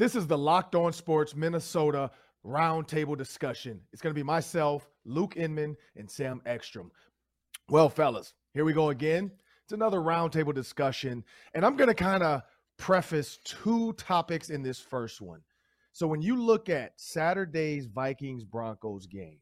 This is the Locked On Sports Minnesota roundtable discussion. It's going to be myself, Luke Inman, and Sam Ekstrom. Well, fellas, here we go again. It's another roundtable discussion, and I'm going to kind of preface two topics in this first one. So, when you look at Saturday's Vikings Broncos game,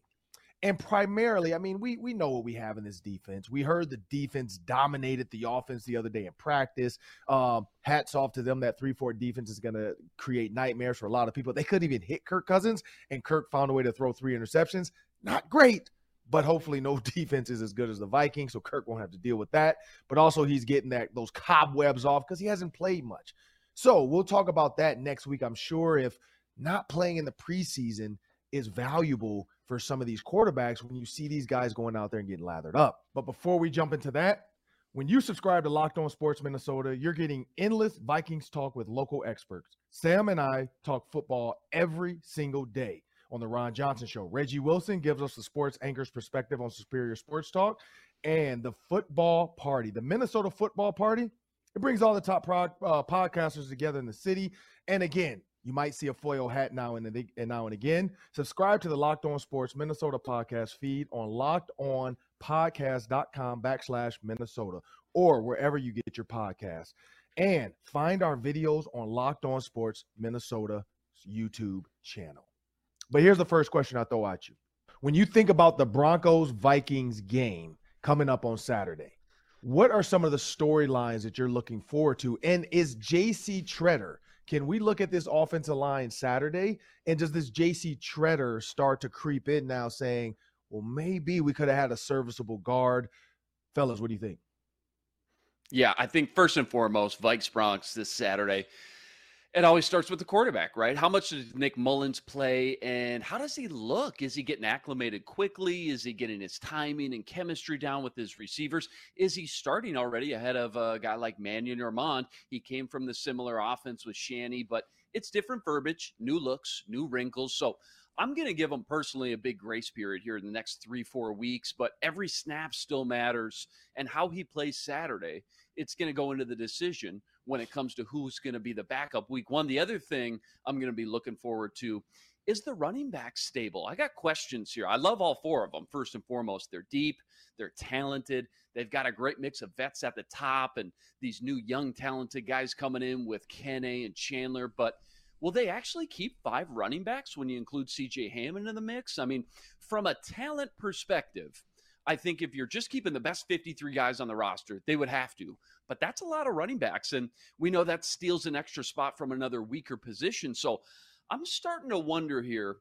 and primarily, I mean, we we know what we have in this defense. We heard the defense dominated the offense the other day in practice. Um, hats off to them. That three four defense is going to create nightmares for a lot of people. They couldn't even hit Kirk Cousins, and Kirk found a way to throw three interceptions. Not great, but hopefully no defense is as good as the Vikings, so Kirk won't have to deal with that. But also, he's getting that those cobwebs off because he hasn't played much. So we'll talk about that next week. I'm sure if not playing in the preseason is valuable for some of these quarterbacks when you see these guys going out there and getting lathered up. But before we jump into that, when you subscribe to Locked On Sports Minnesota, you're getting endless Vikings talk with local experts. Sam and I talk football every single day on the Ron Johnson Show. Reggie Wilson gives us the sports anchor's perspective on Superior Sports Talk. And the football party, the Minnesota football party, it brings all the top uh, podcasters together in the city. And again, you might see a foil hat now and, then, and now and again. Subscribe to the Locked On Sports Minnesota podcast feed on lockedonpodcast.com backslash Minnesota or wherever you get your podcasts. And find our videos on Locked On Sports Minnesota YouTube channel. But here's the first question I throw at you. When you think about the Broncos Vikings game coming up on Saturday, what are some of the storylines that you're looking forward to? And is JC Tretter – can we look at this offensive line Saturday? And does this JC Tretter start to creep in now saying, well, maybe we could have had a serviceable guard? Fellas, what do you think? Yeah, I think first and foremost, Vikes Bronx this Saturday it always starts with the quarterback, right? How much does Nick Mullens play and how does he look? Is he getting acclimated quickly? Is he getting his timing and chemistry down with his receivers? Is he starting already ahead of a guy like Mannion Armand? He came from the similar offense with Shanny, but it's different verbiage, new looks, new wrinkles. So I'm going to give him personally a big grace period here in the next three, four weeks, but every snap still matters. And how he plays Saturday, it's going to go into the decision when it comes to who's going to be the backup week one. The other thing I'm going to be looking forward to is the running back stable. I got questions here. I love all four of them. First and foremost, they're deep, they're talented, they've got a great mix of vets at the top and these new young talented guys coming in with Kene and Chandler, but Will they actually keep five running backs when you include CJ Hammond in the mix? I mean, from a talent perspective, I think if you're just keeping the best 53 guys on the roster, they would have to. But that's a lot of running backs. And we know that steals an extra spot from another weaker position. So I'm starting to wonder here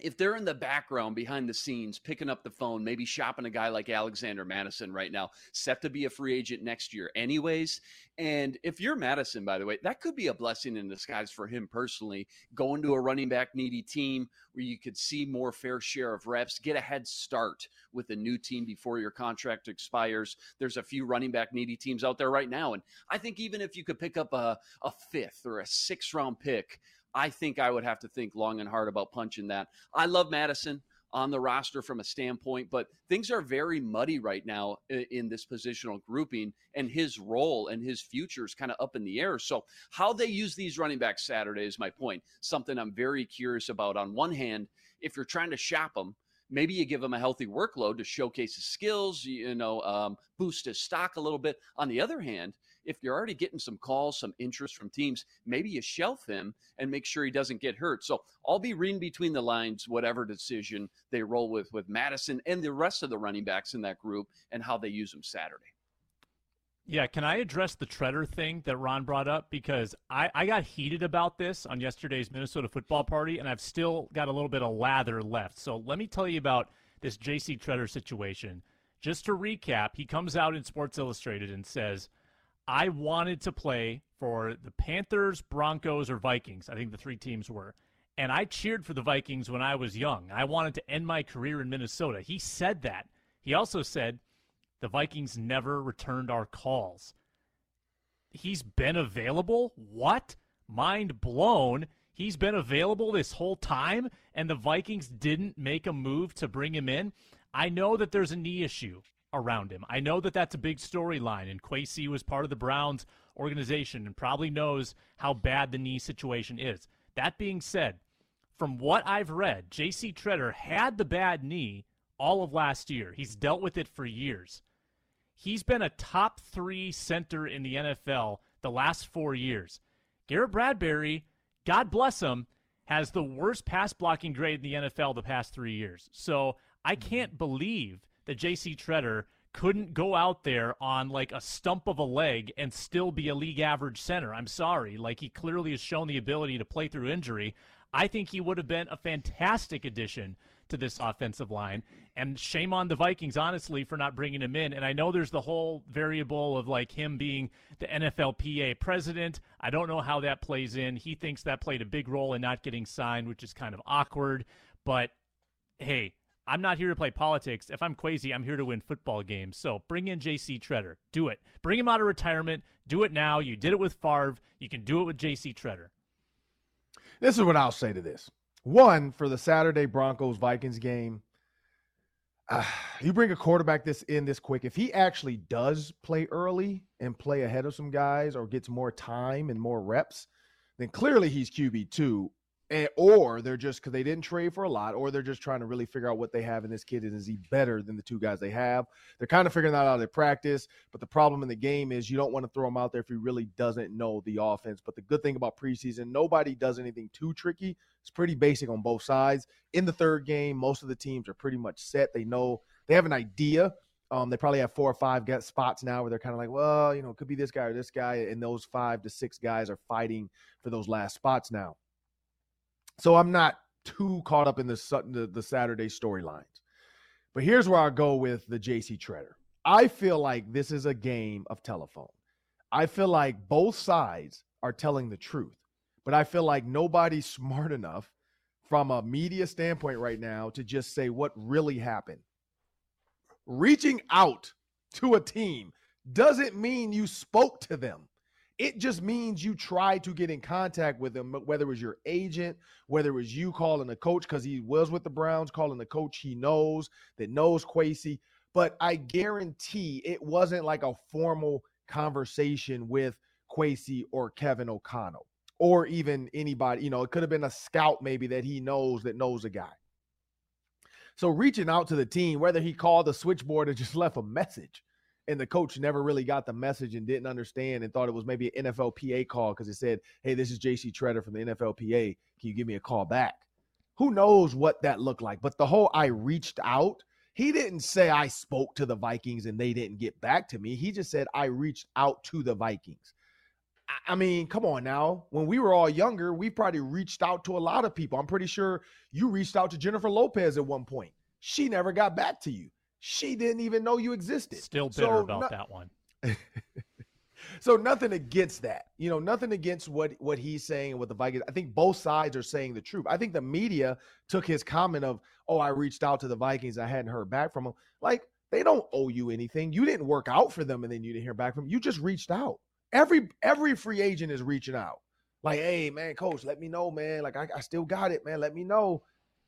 if they're in the background behind the scenes picking up the phone maybe shopping a guy like alexander mattison right now set to be a free agent next year anyways. And if you're madison by the way that could be a blessing in disguise for him personally going to a running back needy team where you could see more fair share of reps get a head start with a new team before your contract expires. There's a few running back needy teams out there right now. And i think even if you could pick up a, a fifth or a sixth round pick I think I would have to think long and hard about punching that. I love Mattison on the roster from a standpoint, but things are very muddy right now in this positional grouping, and his role and his future is kind of up in the air. So, how they use these running backs Saturday is my point. Something I'm very curious about. On one hand, if you're trying to shop them, maybe you give him a healthy workload to showcase his skills, you know, um, boost his stock a little bit. On the other hand, if you're already getting some calls, some interest from teams, maybe you shelf him and make sure he doesn't get hurt. So I'll be reading between the lines whatever decision they roll with with Mattison and the rest of the running backs in that group and how they use them Saturday. Yeah, can I address the Tretter thing that Ron brought up? Because I, I got heated about this on yesterday's Minnesota football party, and I've still got a little bit of lather left. So let me tell you about this JC Tretter situation. Just to recap, he comes out in Sports Illustrated and says, I wanted to play for the Panthers, Broncos, or Vikings. I think the three teams were. And I cheered for the Vikings when I was young. I wanted to end my career in Minnesota. He said that. He also said the Vikings never returned our calls. He's been available? What? Mind blown. He's been available this whole time, and the Vikings didn't make a move to bring him in. I know that there's a knee issue around him. I know that that's a big storyline, and Kwesi was part of the Browns organization and probably knows how bad the knee situation is. That being said, from what I've read, J.C. Tretter had the bad knee all of last year. He's dealt with it for years. He's been a top three center in the NFL the last four years. Garrett Bradbury, God bless him, has the worst pass blocking grade in the NFL the past three years. So I can't mm-hmm. believe that J.C. Tretter couldn't go out there on like a stump of a leg and still be a league average center. I'm sorry. Like he clearly has shown the ability to play through injury. I think he would have been a fantastic addition to this offensive line. And shame on the Vikings, honestly, for not bringing him in. And I know there's the whole variable of like him being the NFLPA president. I don't know how that plays in. He thinks that played a big role in not getting signed, which is kind of awkward. But hey, I'm not here to play politics. If I'm crazy, I'm here to win football games. So bring in J.C. Tretter. Do it. Bring him out of retirement. Do it now. You did it with Favre. You can do it with J.C. Tretter. This is what I'll say to this. One, for the Saturday Broncos Vikings game, uh, you bring a quarterback this in this quick. If he actually does play early and play ahead of some guys or gets more time and more reps, then clearly he's QB two and, or they're just because they didn't trade for a lot, or they're just trying to really figure out what they have in this kid and is he better than the two guys they have? They're kind of figuring that out at practice. But the problem in the game is you don't want to throw him out there if he really doesn't know the offense. But the good thing about preseason, nobody does anything too tricky. It's pretty basic on both sides. In the third game, most of the teams are pretty much set. They know they have an idea. Um, they probably have four or five get spots now where they're kind of like, well, you know, it could be this guy or this guy, and those five to six guys are fighting for those last spots now. So I'm not too caught up in the the, the Saturday storylines. But here's where I go with the JC Tretter. I feel like this is a game of telephone. I feel like both sides are telling the truth, but I feel like nobody's smart enough from a media standpoint right now to just say what really happened. Reaching out to a team doesn't mean you spoke to them. It just means you try to get in contact with him, whether it was your agent, whether it was you calling the coach because he was with the Browns, calling the coach he knows that knows Kwesi. But I guarantee it wasn't like a formal conversation with Kwesi or Kevin O'Connell or even anybody. You know, it could have been a scout maybe that he knows that knows a guy. So reaching out to the team, whether he called the switchboard or just left a message, and the coach never really got the message and didn't understand and thought it was maybe an NFLPA call because it said, "Hey, this is JC Tretter from the NFLPA. Can you give me a call back?" Who knows what that looked like? But the whole I reached out, he didn't say I spoke to the Vikings and they didn't get back to me. He just said I reached out to the Vikings. I mean, come on now. When we were all younger, we probably reached out to a lot of people. I'm pretty sure you reached out to Jennifer Lopez at one point. She never got back to you she didn't even know you existed. Still bitter so, about no- that one. so nothing against that. You know, nothing against what what he's saying and what the Vikings. I think both sides are saying the truth. I think the media took his comment of, "Oh, I reached out to the Vikings. I hadn't heard back from them." Like they don't owe you anything. You didn't work out for them, and then you didn't hear back from them. You just reached out. Every every free agent is reaching out. Like, hey man, coach, let me know, man. Like I, I still got it, man. Let me know.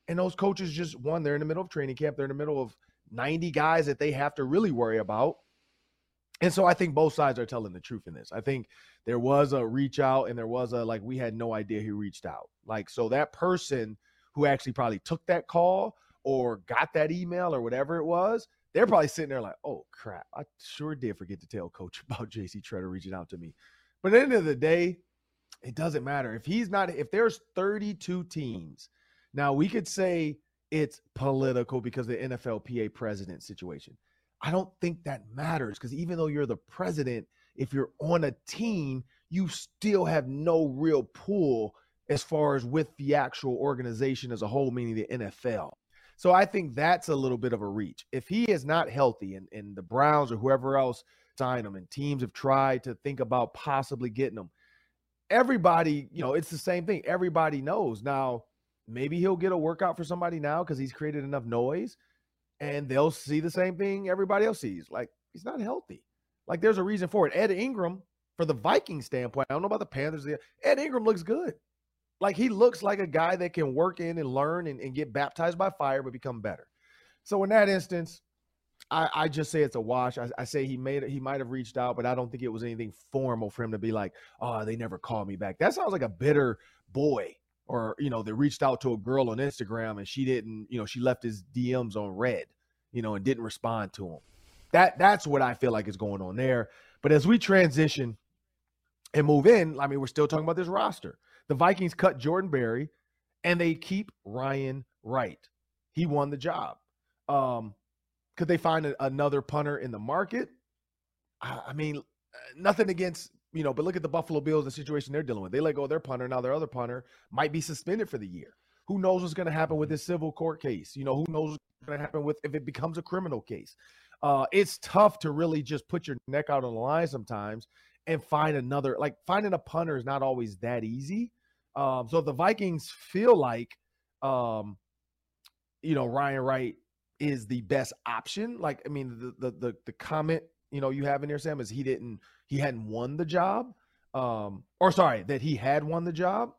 And those coaches just one, they're in the middle of training camp. They're in the middle of 90 guys that they have to really worry about. And so I think both sides are telling the truth in this. I think there was a reach out and there was a like we had no idea he reached out. Like so that person who actually probably took that call or got that email or whatever it was, they're probably sitting there like, "Oh crap, I sure did forget to tell coach about JC Tretter reaching out to me." But at the end of the day, it doesn't matter. If he's not if there's 32 teams, now we could say it's political because the NFLPA president situation. I don't think that matters because even though you're the president, if you're on a team, you still have no real pull as far as with the actual organization as a whole, meaning the NFL. So I think that's a little bit of a reach. If he is not healthy and, and the Browns or whoever else sign him and teams have tried to think about possibly getting him, everybody, you know, it's the same thing. Everybody knows. Now, maybe he'll get a workout for somebody now because he's created enough noise and they'll see the same thing everybody else sees. Like he's not healthy. Like there's a reason for it. Ed Ingram, for the Viking standpoint, I don't know about the Panthers. Ed Ingram looks good. Like he looks like a guy that can work in and learn and, and get baptized by fire, but become better. So in that instance, I, I just say it's a wash. I, I say he made he might have reached out, but I don't think it was anything formal for him to be like, oh, they never called me back. That sounds like a bitter boy or you know, they reached out to a girl on Instagram and she didn't, you know, she left his DMs on red, you know, and didn't respond to him. That that's what I feel like is going on there. But as we transition and move in, I mean, we're still talking about this roster. The Vikings cut Jordan Berry and they keep Ryan Wright. He won the job. Um, could they find a, another punter in the market? I, I mean, nothing against you know, but look at the Buffalo Bills, the situation they're dealing with. They let go of their punter. Now their other punter might be suspended for the year. Who knows what's going to happen with this civil court case? You know, who knows what's going to happen with if it becomes a criminal case? Uh, it's tough to really just put your neck out on the line sometimes and find another. Like finding a punter is not always that easy. Um, so the Vikings feel like, um, you know, Ryan Wright is the best option. Like, I mean, the the the, the comment you know you have in there, Sam, is he didn't he hadn't won the job, um, or sorry, that he had won the job.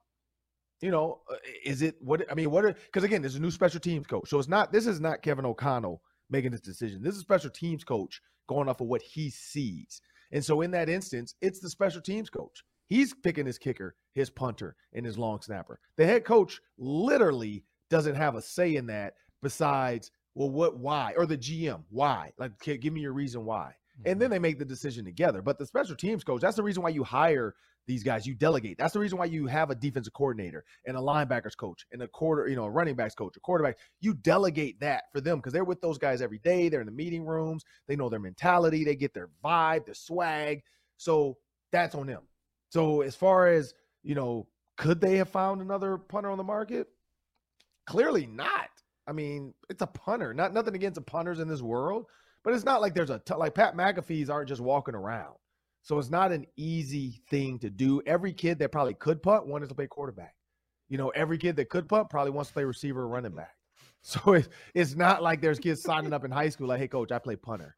You know, uh, is it what I mean? What? Because again, there's a new special teams coach, so it's not. This is not Kevin O'Connell making this decision. This is special teams coach going off of what he sees. And so in that instance, it's the special teams coach. He's picking his kicker, his punter, and his long snapper. The head coach literally doesn't have a say in that besides, well, what, why? Or the GM, why? Like, give me your reason why. And then they make the decision together. But the special teams coach, that's the reason why you hire these guys. You delegate. That's the reason why you have a defensive coordinator and a linebackers coach and a quarter, you know, a running backs coach, a quarterback. You delegate that for them because they're with those guys every day. They're in the meeting rooms. They know their mentality. They get their vibe, their swag. So that's on them. So as far as, you know, could they have found another punter on the market? Clearly not. I mean, it's a punter. Not nothing against the punters in this world, but it's not like there's a t- like Pat McAfee's aren't just walking around. So it's not an easy thing to do. Every kid that probably could punt wanted to play quarterback. You know, every kid that could punt probably wants to play receiver or running back. So it, it's not like there's kids signing up in high school like, hey, coach, I play punter.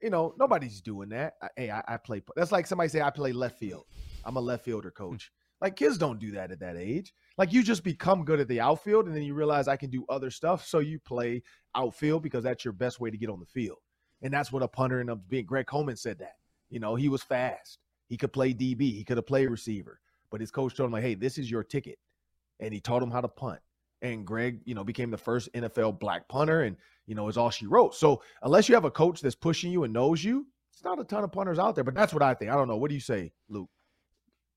You know, nobody's doing that. I, hey, I, I play. That's like somebody say I play left field. I'm a left fielder coach. Like kids don't do that at that age. Like you just become good at the outfield and then you realize I can do other stuff. So you play outfield because that's your best way to get on the field. And that's what a punter ends up being. Greg Coleman said that. You know, he was fast. He could play DB. He could have played receiver. But his coach told him, like, hey, this is your ticket. And he taught him how to punt. And Greg, you know, became the first NFL black punter and, you know, is all she wrote. So unless you have a coach that's pushing you and knows you, it's not a ton of punters out there. But that's what I think. I don't know. What do you say, Luke?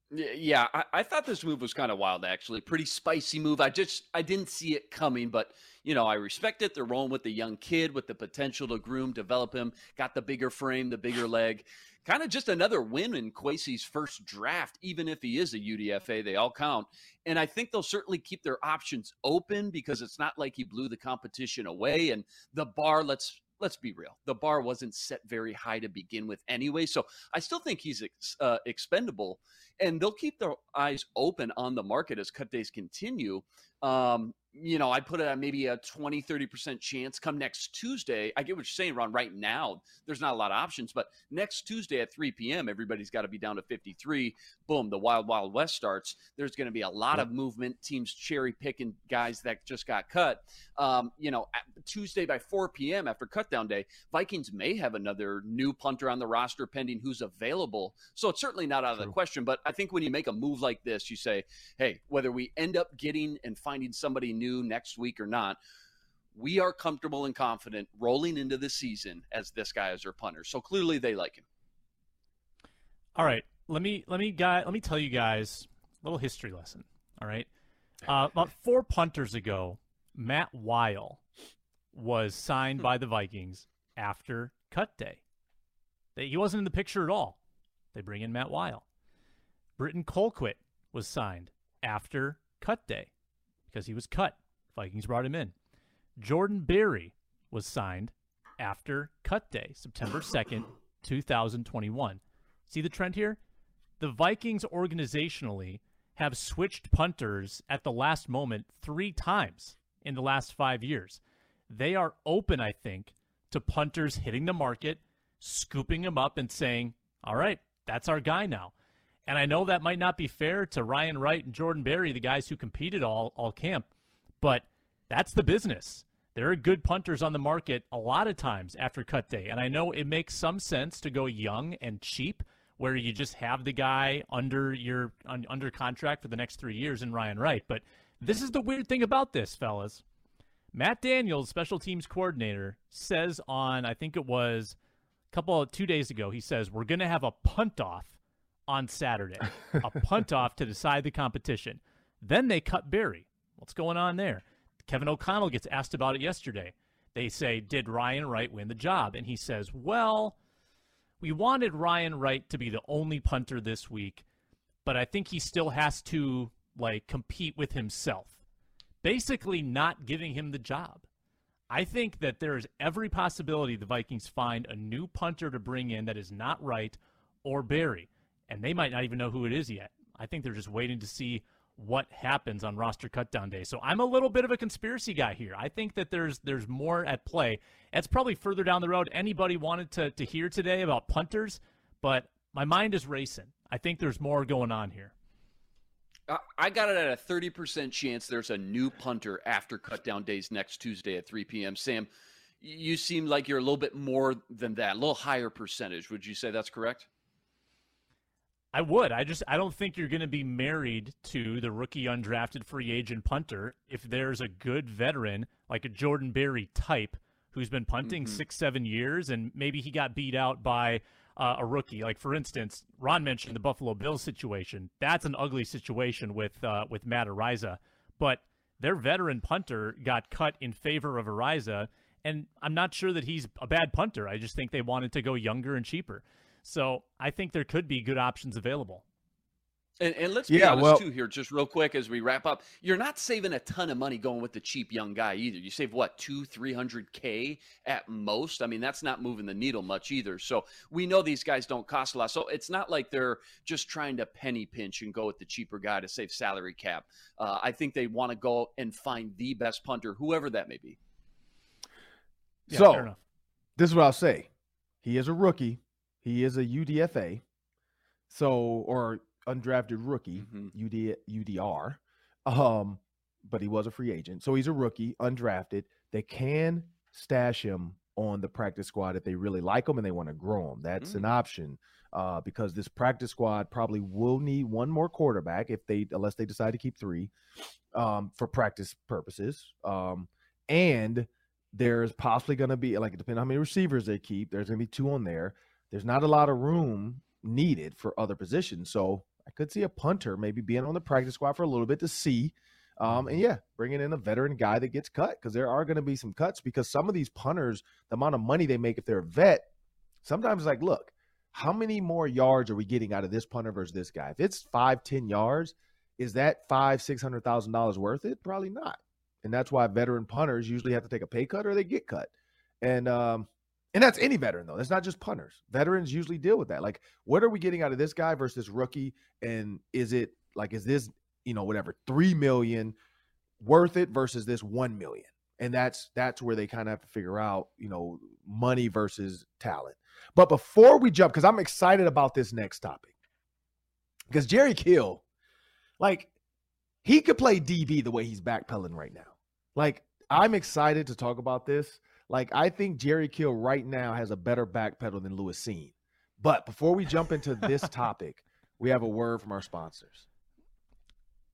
Yeah, I, I, thought this move was kind of wild, actually. Pretty spicy move. I just I didn't see it coming, but you know I respect it. They're rolling with the young kid with the potential to groom, develop him. Got the bigger frame, the bigger leg. Kind of just another win in Kwesi's first draft, even if he is a UDFA. They all count, and I think they'll certainly keep their options open because it's not like he blew the competition away. And the bar, let's let's be real. The bar wasn't set very high to begin with anyway. So I still think he's ex- uh, expendable and they'll keep their eyes open on the market as cut days continue. Um, you know, I put it at maybe a 20, 30% chance come next Tuesday. I get what you're saying, Ron. Right now, there's not a lot of options, but next Tuesday at 3 p.m., everybody's got to be down to 53. Boom, the Wild Wild West starts. There's going to be a lot of movement, teams cherry picking guys that just got cut. Um, you know, Tuesday by 4 p.m. after cutdown day, Vikings may have another new punter on the roster pending who's available. So it's certainly not out of True. the question, but I think when you make a move like this, you say, hey, whether we end up getting and finding somebody new next week or not, we are comfortable and confident rolling into the season as this guy as our punter. So clearly they like him. All right, let me let me guy let me tell you guys a little history lesson. All right, uh, about four punters ago, Matt Wile was signed by the Vikings after cut day. He wasn't in the picture at all. They bring in Matt Wile. Britton Colquitt was signed after cut day because he was cut Vikings brought him in. Jordan Berry was signed after cut day, September 2nd, 2021. See the trend here? The Vikings organizationally have switched punters at the last moment three times in the last five years. They are open, I think, to punters hitting the market, scooping them up, and saying, all right, that's our guy now. And I know that might not be fair to Ryan Wright and Jordan Berry, the guys who competed all, all camp, but that's the business. There are good punters on the market a lot of times after cut day. And I know it makes some sense to go young and cheap where you just have the guy under your under contract for the next 3 years in Ryan Wright, but This is the weird thing about this, fellas. Matt Daniels, special teams coordinator, says on I think it was a couple of two days ago, he says we're going to have a punt off on Saturday, a punt off to decide the competition. Then they cut Berry. What's going on there? Kevin O'Connell gets asked about it yesterday. They say, Did Ryan Wright win the job? And he says, Well, we wanted Ryan Wright to be the only punter this week, but I think he still has to like compete with himself. Basically not giving him the job. I think that there is every possibility the Vikings find a new punter to bring in that is not Wright or Berry, and they might not even know who it is yet. I think they're just waiting to see what happens on roster cutdown day. So I'm a little bit of a conspiracy guy here. I think that there's there's more at play. That's probably further down the road. Anybody wanted to to hear today about punters, but my mind is racing. I think there's more going on here. I got it at a 30% chance there's a new punter after cutdown days next Tuesday at 3 p.m. Sam, you seem like you're a little bit more than that, a little higher percentage. Would you say that's correct? I would. I just I don't think you're going to be married to the rookie undrafted free agent punter if there's a good veteran like a Jordan Berry type who's been punting mm-hmm. six seven years and maybe he got beat out by uh, a rookie. Like for instance, Ron mentioned the Buffalo Bills situation. That's an ugly situation with uh, with Matt Araiza, but their veteran punter got cut in favor of Ariza, and I'm not sure that he's a bad punter. I just think they wanted to go younger and cheaper. So I think there could be good options available. And, and let's be yeah, honest well, too here, just real quick as we wrap up. You're not saving a ton of money going with the cheap young guy either. You save what two, three hundred k at most. I mean, that's not moving the needle much either. So we know these guys don't cost a lot. So it's not like they're just trying to penny pinch and go with the cheaper guy to save salary cap. Uh, I think they want to go and find the best punter, whoever that may be. Yeah, so this is what I'll say. He is a rookie. He is a UDFA, so or undrafted rookie, mm-hmm. UD, UDR. Um, but he was a free agent, so he's a rookie, undrafted. They can stash him on the practice squad if they really like him and they want to grow him. That's mm. an option uh, because this practice squad probably will need one more quarterback if they unless they decide to keep three um, for practice purposes. Um, and there's possibly going to be like depending on how many receivers they keep. There's going to be two on there there's not a lot of room needed for other positions. So I could see a punter maybe being on the practice squad for a little bit to see. Um, and mm-hmm. yeah, bringing in a veteran guy that gets cut because there are going to be some cuts because some of these punters, the amount of money they make if they're a vet, sometimes like, look, how many more yards are we getting out of this punter versus this guy? If it's five, ten yards, is that five, six hundred thousand dollars worth it? Probably not. And that's why veteran punters usually have to take a pay cut or they get cut. And um, and that's any veteran though. That's not just punters. Veterans usually deal with that. Like, what are we getting out of this guy versus rookie? And is it like is this, you know, whatever, three million worth it versus this one million? And that's that's where they kind of have to figure out, you know, money versus talent. But before we jump, because I'm excited about this next topic. Because Jerry Kill, like, he could play DB the way he's backpedaling right now. Like, I'm excited to talk about this like I think Jerry Kill right now has a better backpedal than Lewis Cine. But before we jump into this topic, we have a word from our sponsors.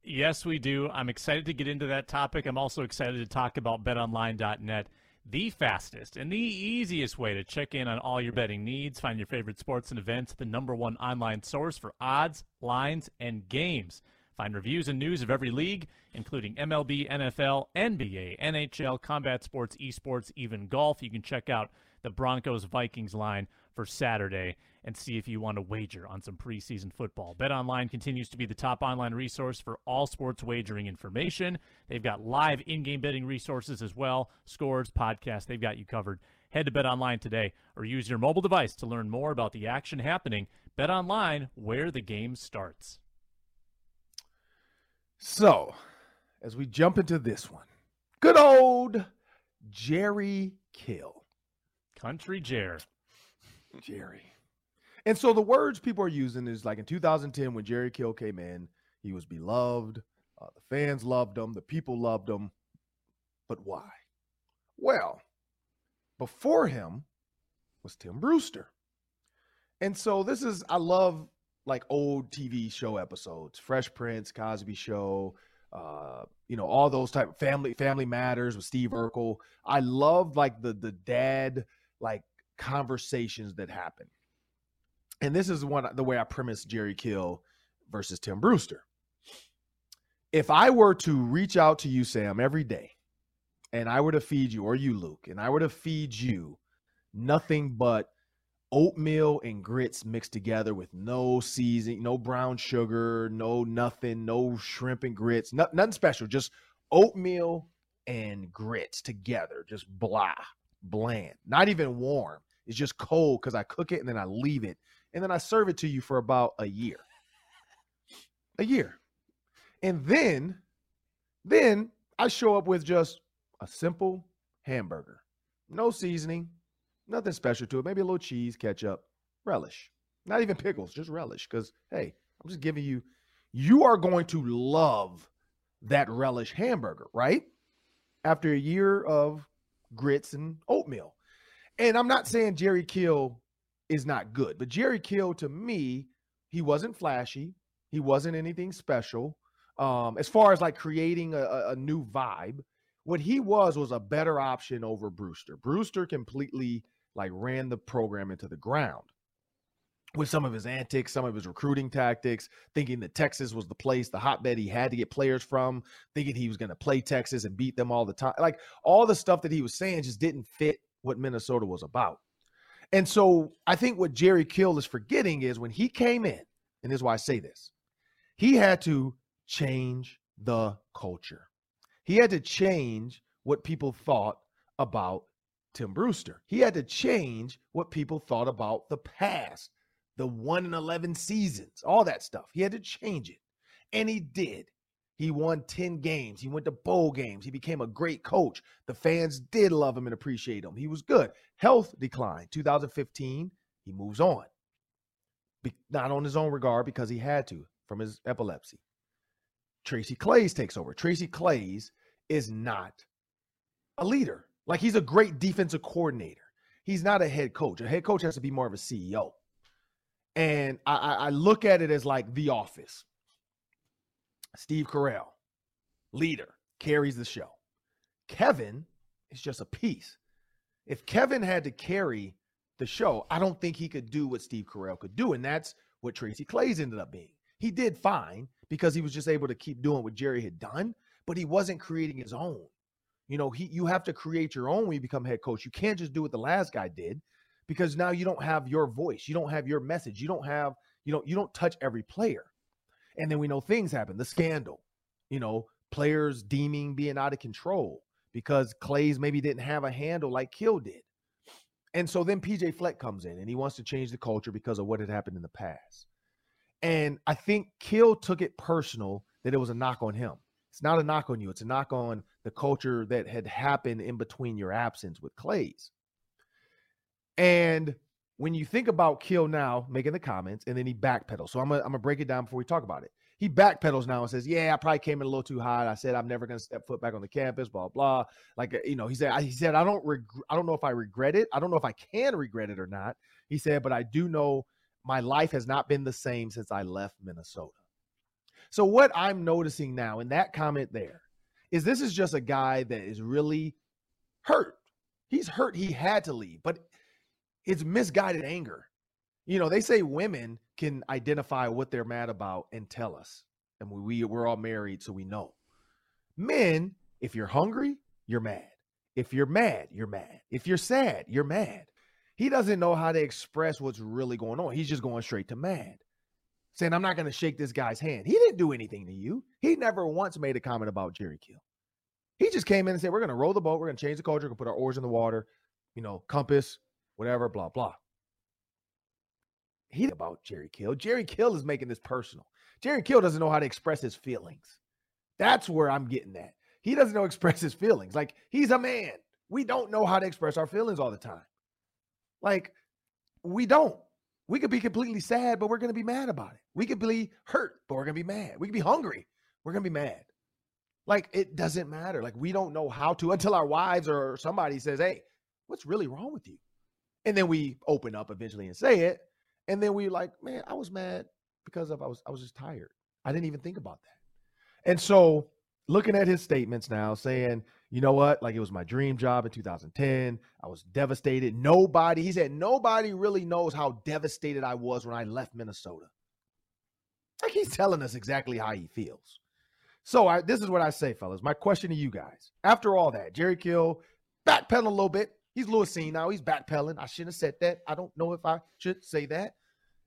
Yes, we do. I'm excited to get into that topic. I'm also excited to talk about betonline.net, the fastest and the easiest way to check in on all your betting needs. Find your favorite sports and events, the number one online source for odds, lines, and games. Find reviews and news of every league, including MLB, NFL, NBA, NHL, combat sports, esports, even golf. You can check out the Broncos Vikings line for Saturday and see if you want to wager on some preseason football. BetOnline continues to be the top online resource for all sports wagering information. They've got live in-game betting resources as well, scores, podcasts, they've got you covered. Head to BetOnline today or use your mobile device to learn more about the action happening. BetOnline, where the game starts. So, as we jump into this one, good old Jerry Kill. Country Jer. Jerry. And so the words people are using is like in 2010 when Jerry Kill came in, he was beloved. Uh, the fans loved him. The people loved him. But why? Well, before him was Tim Brewster. And so this is, I love like old TV show episodes, Fresh Prince, Cosby Show, uh, you know, all those type of family family matters with Steve Urkel. I love like the the dad like conversations that happen. And this is one the way I premise Jerry Kill versus Tim Brewster. If I were to reach out to you, Sam, every day, and I were to feed you, or you, Luke, and I were to feed you nothing but oatmeal and grits mixed together with no seasoning, no brown sugar, no nothing, no shrimp and grits, no, nothing special, just oatmeal and grits together, just blah, bland, not even warm. It's just cold because I cook it and then I leave it. And then I serve it to you for about a year. A year. And then, then I show up with just a simple hamburger, no seasoning, Nothing special to it. Maybe a little cheese, ketchup, relish. Not even pickles, just relish. Because, hey, I'm just giving you, you are going to love that relish hamburger, right? After a year of grits and oatmeal. And I'm not saying Jerry Kill is not good, but Jerry Kill to me, he wasn't flashy. He wasn't anything special. Um, as far as like creating a, a new vibe, what he was was a better option over Brewster. Brewster completely like ran the program into the ground with some of his antics, some of his recruiting tactics, thinking that Texas was the place, the hotbed he had to get players from, thinking he was going to play Texas and beat them all the time. Like all the stuff that he was saying just didn't fit what Minnesota was about. And so I think what Jerry Kill is forgetting is when he came in, and this is why I say this, he had to change the culture. He had to change what people thought about Tim Brewster. He had to change what people thought about the past, the 1 in 11 seasons, all that stuff. He had to change it. And he did. He won 10 games. He went to bowl games. He became a great coach. The fans did love him and appreciate him. He was good. Health declined. 2015, he moves on. Be- not on his own regard because he had to from his epilepsy. Tracy Claeys takes over. Tracy Claeys is not a leader. Like he's a great defensive coordinator. He's not a head coach. A head coach has to be more of a CEO. And I, I look at it as like the office. Steve Carell, leader, carries the show. Kevin is just a piece. If Kevin had to carry the show, I don't think he could do what Steve Carell could do. And that's what Tracy Claeys ended up being. He did fine because he was just able to keep doing what Jerry had done, but he wasn't creating his own. You know, he you have to create your own when you become head coach. You can't just do what the last guy did because now you don't have your voice. You don't have your message. You don't have, you know, you don't touch every player. And then we know things happen. The scandal, you know, players deeming being out of control because Claeys maybe didn't have a handle like Kill did. And so then PJ Fleck comes in and he wants to change the culture because of what had happened in the past. And I think Kill took it personal that it was a knock on him. It's not a knock on you, it's a knock on the culture that had happened in between your absence with Claeys. And when you think about Kill now making the comments and then he backpedals. So I'm gonna, I'm gonna break it down before we talk about it. He backpedals now and says, "Yeah, I probably came in a little too hot. I said I'm never gonna step foot back on the campus. Blah blah. Like uh, you know, he said, he said I don't reg- I don't know if I regret it. I don't know if I can regret it or not. He said, but I do know my life has not been the same since I left Minnesota. So what I'm noticing now in that comment there is this is just a guy that is really hurt. He's hurt. He had to leave, but it's misguided anger. You know, they say women can identify what they're mad about and tell us. And we, we're all married, so we know. Men, if you're hungry, you're mad. If you're mad, you're mad. If you're sad, you're mad. He doesn't know how to express what's really going on. He's just going straight to mad saying, I'm not going to shake this guy's hand. He didn't do anything to you. He never once made a comment about Jerry Kill. He just came in and said, We're going to roll the boat. We're going to change the culture. We're going to put our oars in the water, you know, compass, whatever, blah, blah. He about Jerry Kill. Jerry Kill is making this personal. Jerry Kill doesn't know how to express his feelings. That's where I'm getting at. He doesn't know express his feelings. Like he's a man. We don't know how to express our feelings all the time. Like we don't. We could be completely sad, but we're going to be mad about it. We could be hurt, but we're going to be mad. We could be hungry. We're going to be mad. Like it doesn't matter. Like we don't know how to until our wives or somebody says, "Hey, what's really wrong with you?" And then we open up eventually and say it. And then we like, "Man, I was mad because of I was I was just tired. I didn't even think about that." And so looking at his statements now, saying, you know what, like it was my dream job in 2010. I was devastated. Nobody, he said, nobody really knows how devastated I was when I left Minnesota. Like he's telling us exactly how he feels. So I, this is what I say, fellas. My question to you guys: After all that, Jerry Kill backpedaling a little bit. He's Lewis Cine now. He's backpedaling. I shouldn't have said that. I don't know if I should say that.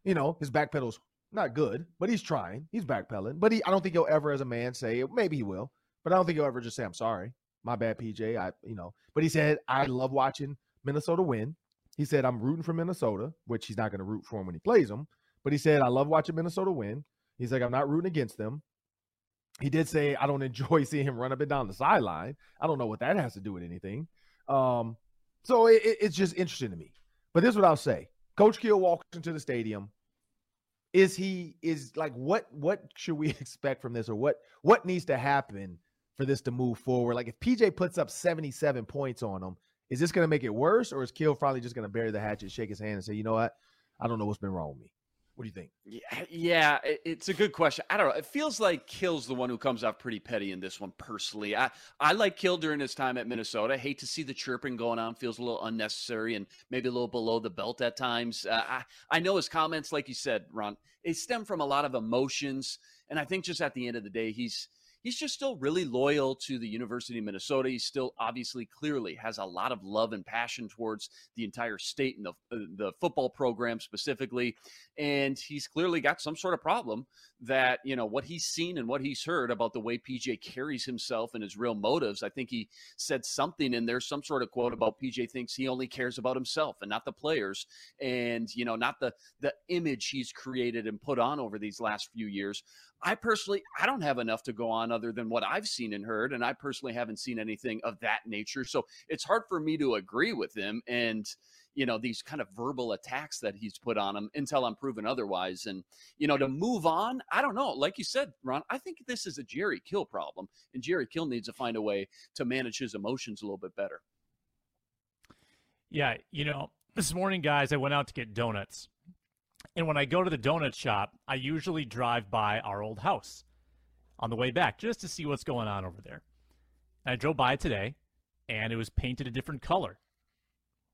You know, his backpedal's not good, but he's trying. He's backpedaling. But he, I don't think he'll ever, as a man, say maybe he will, but I don't think he'll ever just say, "I'm sorry, my bad, PJ." I, you know. But he said, "I love watching Minnesota win." He said, "I'm rooting for Minnesota," which he's not going to root for him when he plays them. But he said, "I love watching Minnesota win." He's like, "I'm not rooting against them." He did say, I don't enjoy seeing him run up and down the sideline. I don't know what that has to do with anything. Um, so it, it's just interesting to me. But this is what I'll say. Coach Kill walks into the stadium. Is he is like what what should we expect from this or what what needs to happen for this to move forward? Like if PJ puts up 77 points on him, is this gonna make it worse or is Kill finally just gonna bury the hatchet, shake his hand, and say, you know what? I don't know what's been wrong with me. What do you think? Yeah, yeah, it's a good question. I don't know. It feels like Kill's the one who comes off pretty petty in this one. Personally, I I like Kill during his time at Minnesota. I hate to see the chirping going on. Feels a little unnecessary and maybe a little below the belt at times. Uh, I I know his comments, like you said, Ron, they stem from a lot of emotions, and I think just at the end of the day, he's he's just still really loyal to the University of Minnesota. He still obviously clearly has a lot of love and passion towards the entire state and the, uh, the football program specifically. And he's clearly got some sort of problem that, you know, what he's seen and what he's heard about the way PJ carries himself and his real motives. I think he said something in there, some sort of quote about PJ thinks he only cares about himself and not the players and, you know, not the, the image he's created and put on over these last few years. I personally, I don't have enough to go on other than what I've seen and heard, and I personally haven't seen anything of that nature. So it's hard for me to agree with him and you know these kind of verbal attacks that he's put on him until I'm proven otherwise. And you know to move on, I don't know. Like you said, Ron, I think this is a Jerry Kill problem, and Jerry Kill needs to find a way to manage his emotions a little bit better. Yeah, you know, this morning, guys, I went out to get donuts and when I go to the donut shop, I usually drive by our old house on the way back just to see what's going on over there. And I drove by today, and it was painted a different color.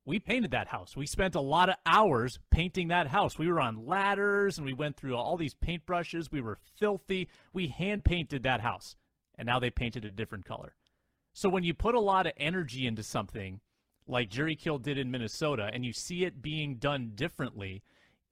We painted that house. We spent a lot of hours painting that house. We were on ladders and we went through all these paintbrushes. We were filthy. We hand painted that house, and now they painted a different color. So when you put a lot of energy into something, like Jerry Kill did in Minnesota, and you see it being done differently,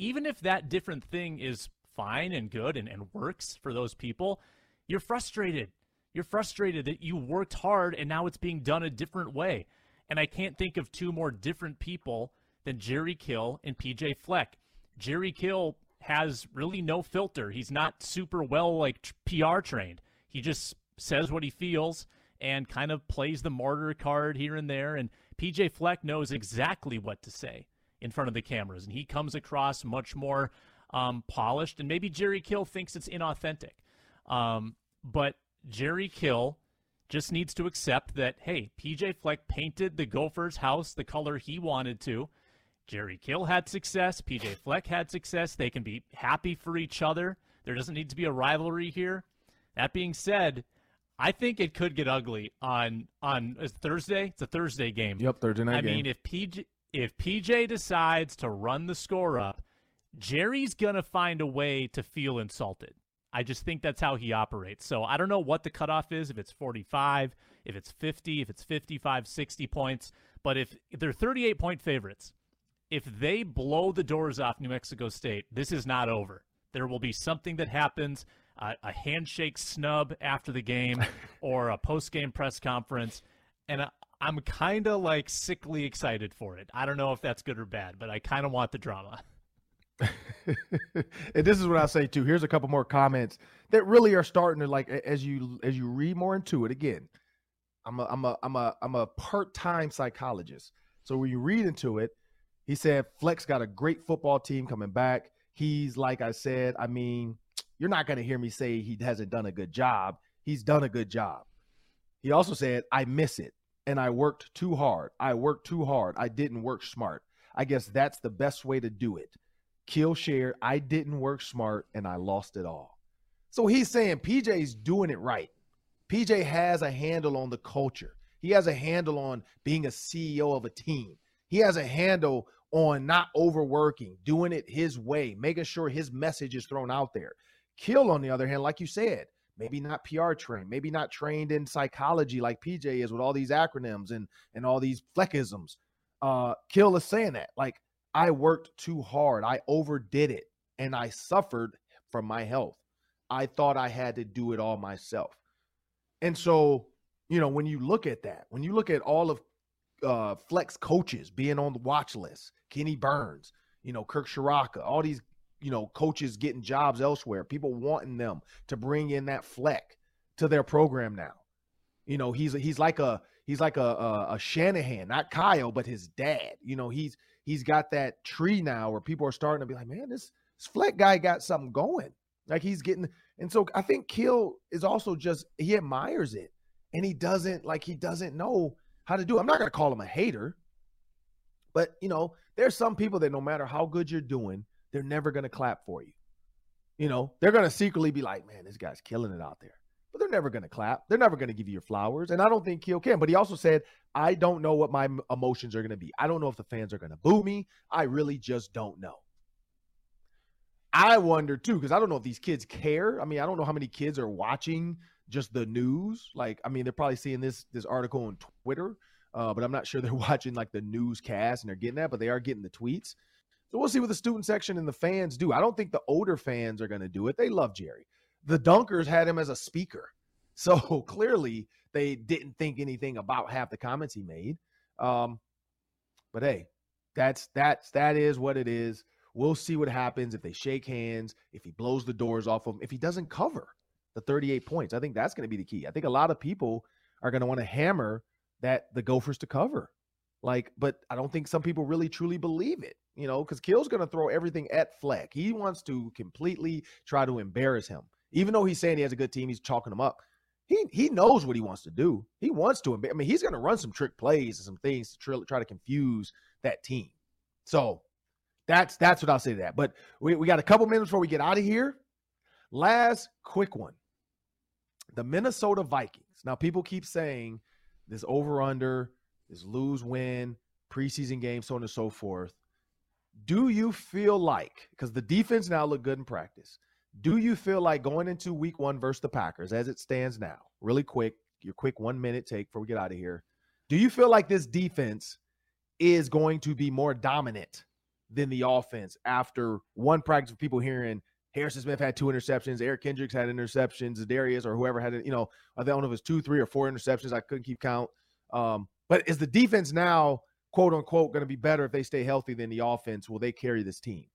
even if that different thing is fine and good and, and works for those people, you're frustrated. You're frustrated that you worked hard and now it's being done a different way. And I can't think of two more different people than Jerry Kill and PJ Fleck. Jerry Kill has really no filter. He's not super well like PR trained. He just says what he feels and kind of plays the martyr card here and there. And PJ Fleck knows exactly what to say in front of the cameras, and he comes across much more um, polished. And maybe Jerry Kill thinks it's inauthentic, um, but Jerry Kill just needs to accept that hey, PJ Fleck painted the Gophers' house the color he wanted to. Jerry Kill had success. PJ Fleck had success. They can be happy for each other. There doesn't need to be a rivalry here. That being said, I think it could get ugly on on Thursday. It's a Thursday game. Yep, Thursday night. I game. mean, if PJ if PJ decides to run the score up, Jerry's going to find a way to feel insulted. I just think that's how he operates. So I don't know what the cutoff is, if it's 45, if it's 50, if it's 55, 60 points. But if, if they're 38 point favorites, if they blow the doors off New Mexico State, this is not over. There will be something that happens uh, a handshake snub after the game or a post game press conference. And I'm kind of like sickly excited for it. I don't know if that's good or bad, but I kind of want the drama. and this is what I say too. Here's a couple more comments that really are starting to like as you as you read more into it again. I'm a I'm a I'm a I'm a part-time psychologist. So when you read into it, he said Fleck's got a great football team coming back. He's like I said, I mean, you're not going to hear me say he hasn't done a good job. He's done a good job. He also said, I miss it and I worked too hard. I worked too hard. I didn't work smart. I guess that's the best way to do it. Kill share. I didn't work smart and I lost it all. So he's saying PJ's doing it right. PJ has a handle on the culture. He has a handle on being a CEO of a team. He has a handle on not overworking, doing it his way, making sure his message is thrown out there. Kill, on the other hand, like you said, maybe not PR trained, maybe not trained in psychology like PJ is with all these acronyms and and all these fleckisms. Uh, Kill is saying that like I worked too hard, I overdid it, and I suffered from my health. I thought I had to do it all myself, and so you know when you look at that, when you look at all of uh, Fleck's coaches being on the watch list, Kenni Burns, you know, Kirk Ciarrocca, all these, you know, coaches getting jobs elsewhere, people wanting them to bring in that fleck to their program now. You know, he's he's like a he's like a, a, a Shanahan, not Kyle, but his dad. You know, he's he's got that tree now where people are starting to be like, man, this, this Fleck guy got something going. Like he's getting, and so I think Kill is also just he admires it, and he doesn't like he doesn't know how to do it. I'm not to call him a hater, but you know, there's some people that no matter how good you're doing, they're never going to clap for you. You know, they're going to secretly be like, man, this guy's killing it out there. But they're never going to clap. They're never going to give you your flowers. And I don't think Kill can. But he also said, I don't know what my emotions are going to be. I don't know if the fans are going to boo me. I really just don't know. I wonder too, because I don't know if these kids care. I mean, I don't know how many kids are watching just the news. Like, I mean, they're probably seeing this this article on Twitter, uh, but I'm not sure they're watching like the newscast and they're getting that, but they are getting the tweets. So we'll see what the student section and the fans do. I don't think the older fans are going to do it. They love Jerry. The Dunkers had him as a speaker. So clearly they didn't think anything about half the comments he made. Um, but hey, that's that's that is what it is. We'll see what happens if they shake hands, if he blows the doors off of him, if he doesn't cover the 38 points. I think that's going to be the key. I think a lot of people are going to want to hammer that the Gophers to cover. Like, but I don't think some people really truly believe it, you know, because Kill's going to throw everything at Fleck. He wants to completely try to embarrass him. Even though he's saying he has a good team, he's chalking him up. He he knows what he wants to do. He wants to. I mean, he's going to run some trick plays and some things to try, try to confuse that team. So that's that's what I'll say to that. But we, we got a couple minutes before we get out of here. Last quick one the Minnesota Vikings. Now, people keep saying this over under, this lose win, preseason game, so on and so forth. Do you feel like, because the defense now look good in practice, do you feel like going into week one versus the Packers as it stands now, really quick, your quick one minute take before we get out of here? Do you feel like this defense is going to be more dominant than the offense after one practice of people hearing Harrison Smith had two interceptions. Eric Kendricks had interceptions. Darius or whoever had it, you know, I don't know if it was two, three, or four interceptions. I couldn't keep count. Um, but is the defense now, quote unquote, going to be better if they stay healthy than the offense? Will they carry this team?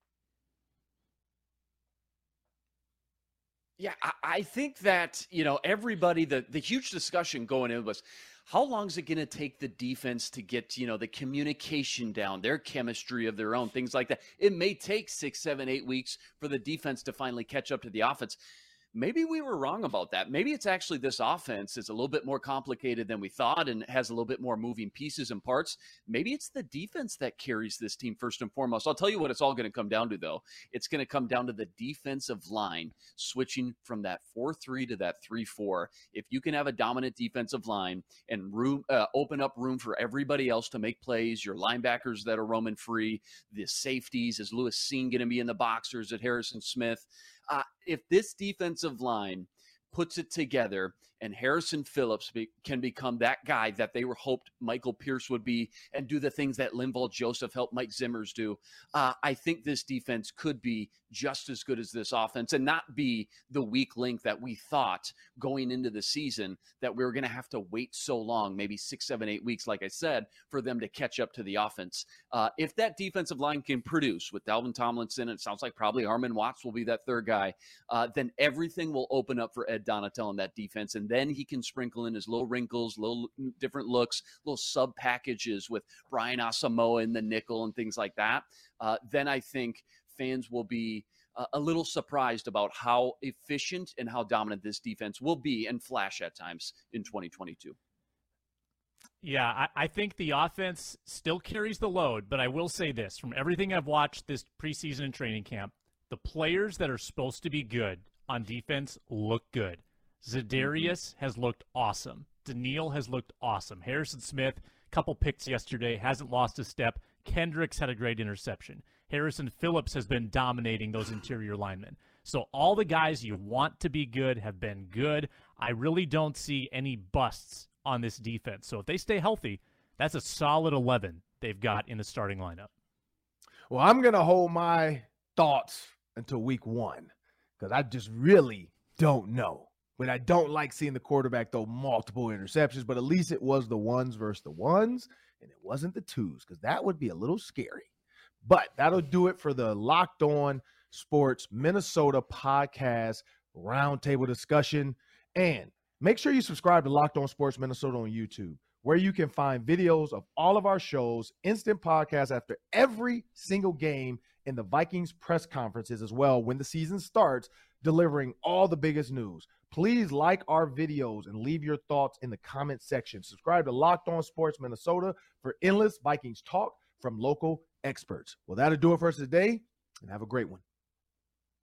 Yeah, I, I think that, you know, everybody, the, the huge discussion going in was how long is it going to take the defense to get you know the communication down their chemistry of their own things like that it may take six seven eight weeks for the defense to finally catch up to the offense maybe we were wrong about that. Maybe it's actually this offense is a little bit more complicated than we thought and has a little bit more moving pieces and parts. Maybe it's the defense that carries this team first and foremost. I'll tell you what it's all going to come down to, though. It's going to come down to the defensive line switching from that 4 3 to that 3 4. If you can have a dominant defensive line and room uh, open up room for everybody else to make plays, your linebackers that are roaming free, the safeties, is Lewis Cine going to be in the boxers at Harrison Smith? If this defensive line puts it together and Harrison Phillips be, can become that guy that they were hoped Michael Pierce would be and do the things that Linval Joseph helped Mike Zimmer's do, uh, I think this defense could be just as good as this offense and not be the weak link that we thought going into the season that we were going to have to wait so long, maybe six, seven, eight weeks, like I said, for them to catch up to the offense. Uh, if that defensive line can produce with Dalvin Tomlinson, it sounds like probably Armon Watts will be that third guy, uh, then everything will open up for Ed Donatell in that defense. And then he can sprinkle in his little wrinkles, little different looks, little sub packages with Brian Asamoah in the nickel and things like that. Uh, then I think fans will be uh, a little surprised about how efficient and how dominant this defense will be and flash at times in 2022. Yeah, I, I, think the offense still carries the load, but I will say this from everything I've watched this preseason and training camp, the players that are supposed to be good on defense look good. Za'Darius has looked awesome. Danielle has looked awesome. Harrison Smith, couple picks yesterday, hasn't lost a step. Kendricks had a great interception. Harrison Phillips has been dominating those interior linemen. So all the guys you want to be good have been good. I really don't see any busts on this defense. So if they stay healthy, that's a solid 11 they've got in the starting lineup. Well, I'm going to hold my thoughts until week one because I just really don't know. But I don't like seeing the quarterback throw multiple interceptions, but at least it was the ones versus the ones and it wasn't the twos because that would be a little scary. But that'll do it for the Locked On Sports Minnesota podcast roundtable discussion. And make sure you subscribe to Locked On Sports Minnesota on YouTube, where you can find videos of all of our shows, instant podcasts after every single game, in the Vikings press conferences as well when the season starts, delivering all the biggest news. Please like our videos and leave your thoughts in the comment section. Subscribe to Locked On Sports Minnesota for endless Vikings talk from local experts. Well, that'll do it for us today, and have a great one.